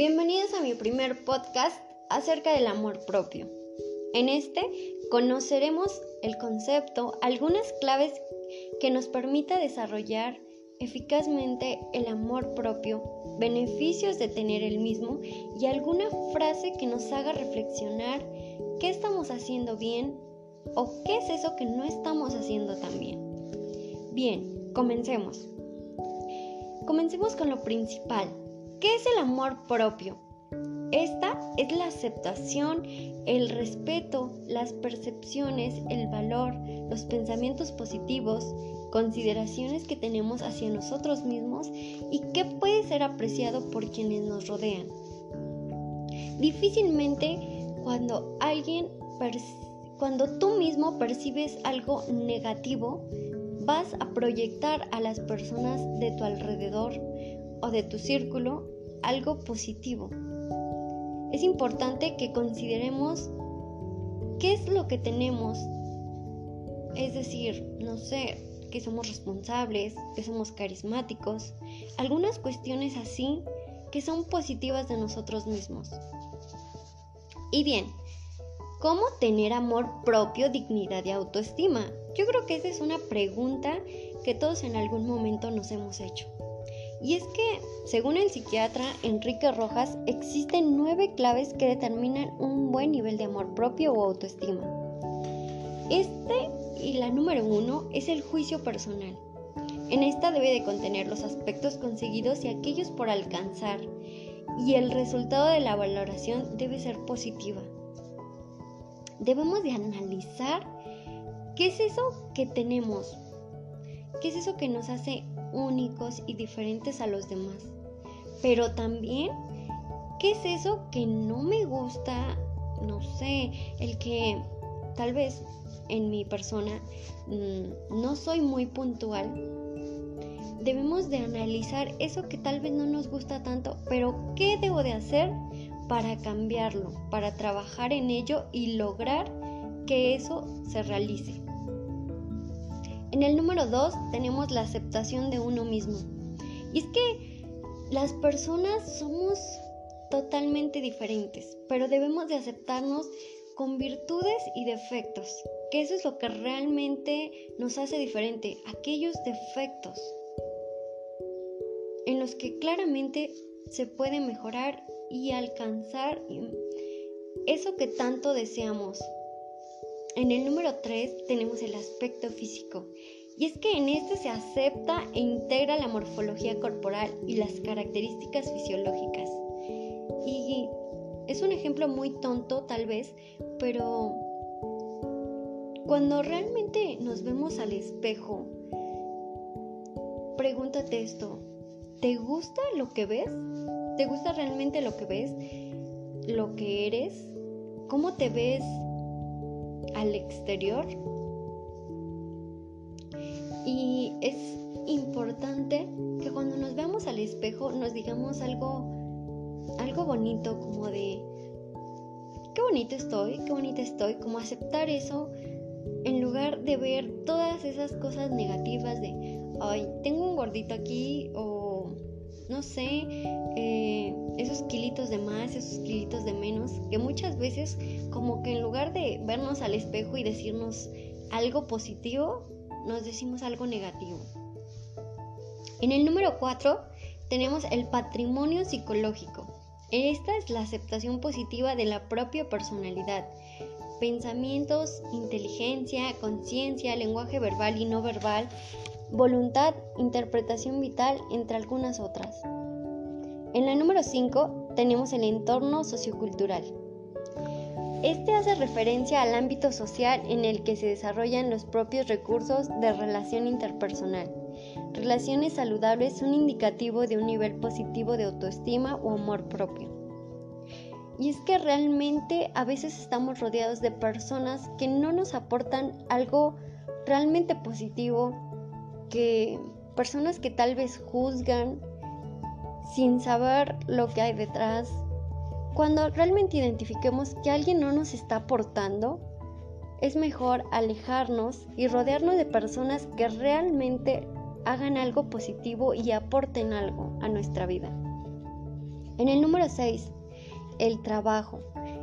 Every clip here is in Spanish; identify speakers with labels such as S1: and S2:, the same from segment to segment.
S1: Bienvenidos a mi primer podcast acerca del amor propio. En este conoceremos el concepto, algunas claves que nos permita desarrollar eficazmente el amor propio, beneficios de tener el mismo y alguna frase que nos haga reflexionar qué estamos haciendo bien o qué es eso que no estamos haciendo tan bien. Bien, comencemos. Comencemos con lo principal. ¿Qué es el amor propio? Esta es la aceptación, el respeto, las percepciones, el valor, los pensamientos positivos, consideraciones que tenemos hacia nosotros mismos y que puede ser apreciado por quienes nos rodean. Difícilmente cuando alguien, cuando tú mismo percibes algo negativo, vas a proyectar a las personas de tu alrededor o de tu círculo algo positivo. Es importante que consideremos qué es lo que tenemos. Es decir, no sé, que somos responsables, que somos carismáticos, algunas cuestiones así que son positivas de nosotros mismos. Y bien, ¿cómo tener amor propio, dignidad y autoestima? Yo creo que esa es una pregunta que todos en algún momento nos hemos hecho. Y es que, según el psiquiatra Enrique Rojas, existen nueve claves que determinan un buen nivel de amor propio o autoestima. Este y la número uno es el juicio personal. En esta debe de contener los aspectos conseguidos y aquellos por alcanzar, y el resultado de la valoración debe ser positiva. Debemos de analizar qué es eso que tenemos, qué es eso que nos hace únicos y diferentes a los demás. Pero también, ¿qué es eso que no me gusta? No sé, el que tal vez en mi persona mm, no soy muy puntual. Debemos de analizar eso que tal vez no nos gusta tanto, pero ¿qué debo de hacer para cambiarlo, para trabajar en ello y lograr que eso se realice? En el número 2 tenemos la aceptación de uno mismo. Y es que las personas somos totalmente diferentes, pero debemos de aceptarnos con virtudes y defectos, que eso es lo que realmente nos hace diferente, aquellos defectos en los que claramente se puede mejorar y alcanzar eso que tanto deseamos. En el número 3 tenemos el aspecto físico. Y es que en este se acepta e integra la morfología corporal y las características fisiológicas. Y es un ejemplo muy tonto tal vez, pero cuando realmente nos vemos al espejo, pregúntate esto, ¿te gusta lo que ves? ¿Te gusta realmente lo que ves? ¿Lo que eres? ¿Cómo te ves al exterior. Y es importante que cuando nos veamos al espejo nos digamos algo, algo bonito, como de, qué bonito estoy, qué bonita estoy, como aceptar eso en lugar de ver todas esas cosas negativas de, ay, tengo un gordito aquí sé, eh, esos kilitos de más, esos kilitos de menos, que muchas veces como que en lugar de vernos al espejo y decirnos algo positivo, nos decimos algo negativo. En el número 4 tenemos el patrimonio psicológico. Esta es la aceptación positiva de la propia personalidad, pensamientos, inteligencia, conciencia, lenguaje verbal y no verbal, voluntad, interpretación vital, entre algunas otras. En la número 5 tenemos el entorno sociocultural. Este hace referencia al ámbito social en el que se desarrollan los propios recursos de relación interpersonal. Relaciones saludables son indicativo de un nivel positivo de autoestima o amor propio. Y es que realmente a veces estamos rodeados de personas que no nos aportan algo realmente positivo, que personas que tal vez juzgan sin saber lo que hay detrás. Cuando realmente identifiquemos que alguien no nos está aportando, es mejor alejarnos y rodearnos de personas que realmente hagan algo positivo y aporten algo a nuestra vida. En el número 6, el trabajo.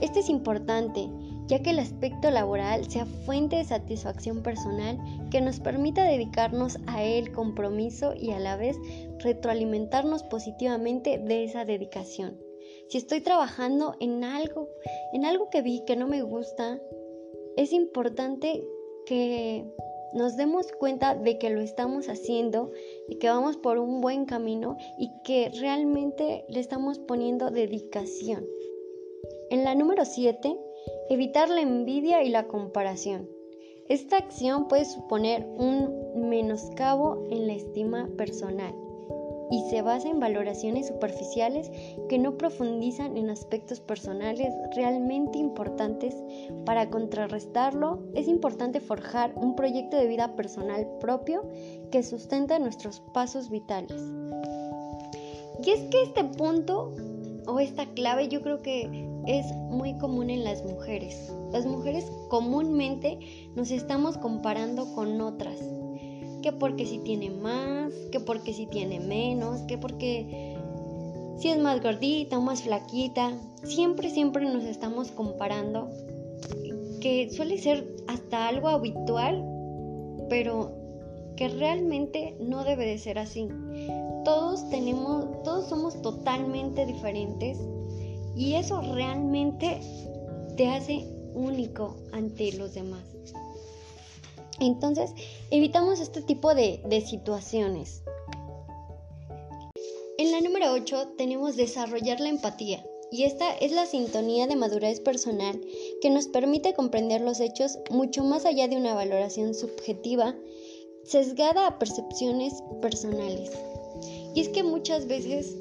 S1: Este es importante, ya que el aspecto laboral sea fuente de satisfacción personal que nos permita dedicarnos a él compromiso y a la vez retroalimentarnos positivamente de esa dedicación. Si estoy trabajando en algo, en algo que vi que no me gusta, es importante que nos demos cuenta de que lo estamos haciendo y que vamos por un buen camino y que realmente le estamos poniendo dedicación. En la número 7, evitar la envidia y la comparación. Esta acción puede suponer un menoscabo en la estima personal y se basa en valoraciones superficiales que no profundizan en aspectos personales realmente importantes. Para contrarrestarlo, es importante forjar un proyecto de vida personal propio que sustenta nuestros pasos vitales. Y es que este punto o esta clave yo creo que es muy común en las mujeres. Las mujeres comúnmente nos estamos comparando con otras que porque si tiene más, que porque si tiene menos, que porque si es más gordita o más flaquita. Siempre, siempre nos estamos comparando, que suele ser hasta algo habitual, pero que realmente no debe de ser así. Todos tenemos, todos somos totalmente diferentes y eso realmente te hace único ante los demás. Entonces, evitamos este tipo de, situaciones. En la número 8 tenemos desarrollar la empatía. Y esta es la sintonía de madurez personal que nos permite comprender los hechos mucho más allá de una valoración subjetiva sesgada a percepciones personales. Y es que muchas veces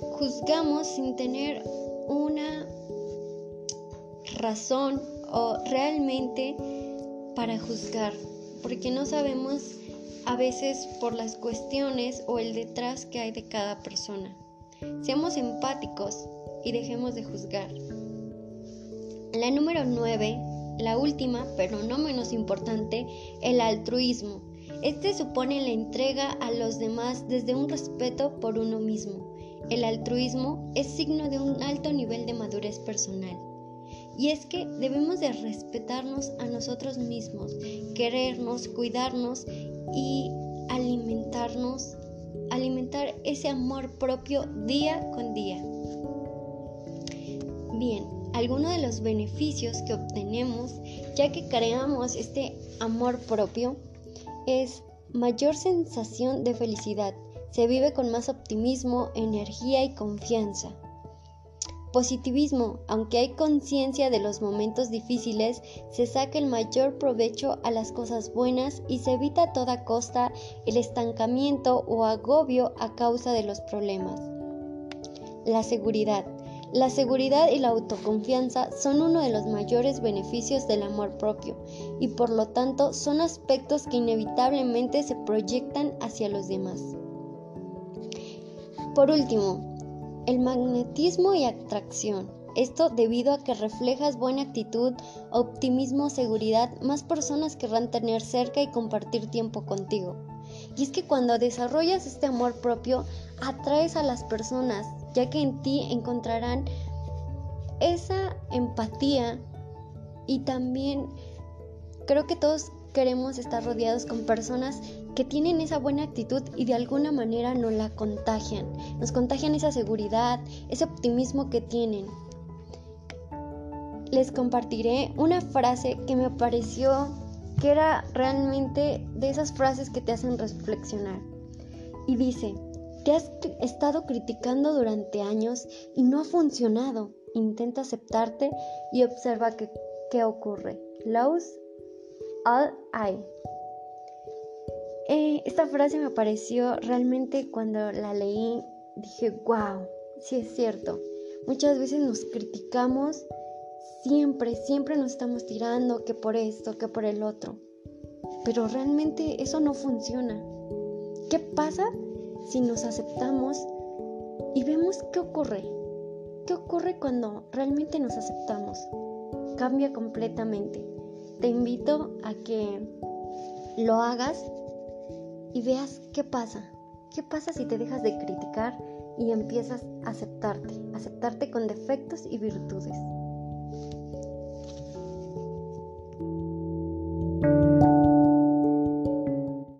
S1: juzgamos sin tener una razón o realmente para juzgar, porque no sabemos a veces por las cuestiones o el detrás que hay de cada persona. Seamos empáticos y dejemos de juzgar. La número 9, la última, pero no menos importante, el altruismo. Este supone la entrega a los demás desde un respeto por uno mismo. El altruismo es signo de un alto nivel de madurez personal. Y es que debemos de respetarnos a nosotros mismos, querernos, cuidarnos y alimentarnos, alimentar ese amor propio día con día. Bien, algunos de los beneficios que obtenemos ya que creamos este amor propio es mayor sensación de felicidad. Se vive con más optimismo, energía y confianza. Positivismo, aunque hay conciencia de los momentos difíciles, se saca el mayor provecho a las cosas buenas y se evita a toda costa el estancamiento o agobio a causa de los problemas. La seguridad. La seguridad y la autoconfianza son uno de los mayores beneficios del amor propio y por lo tanto son aspectos que inevitablemente se proyectan hacia los demás. Por último, el magnetismo y atracción. Esto debido a que reflejas buena actitud, optimismo, seguridad, más personas querrán tener cerca y compartir tiempo contigo. Y es que cuando desarrollas este amor propio, atraes a las personas, ya que en ti encontrarán esa empatía y también creo que todos queremos estar rodeados con personas que tienen esa buena actitud y de alguna manera nos la contagian. Nos contagian esa seguridad, ese optimismo que tienen. Les compartiré una frase que me pareció que era realmente de esas frases que te hacen reflexionar. Y dice, te has estado criticando durante años y no ha funcionado. Intenta aceptarte y observa qué, ocurre. Laus all I. Esta frase me pareció realmente cuando la leí, dije, wow, sí es cierto. Muchas veces nos criticamos, siempre, siempre nos estamos tirando que por esto, que por el otro. Pero realmente eso no funciona. ¿Qué pasa si nos aceptamos y vemos qué ocurre? ¿Qué ocurre cuando realmente nos aceptamos? Cambia completamente. Te invito a que lo hagas y veas qué pasa. ¿Qué pasa si te dejas de criticar y empiezas a aceptarte? Aceptarte con defectos y virtudes.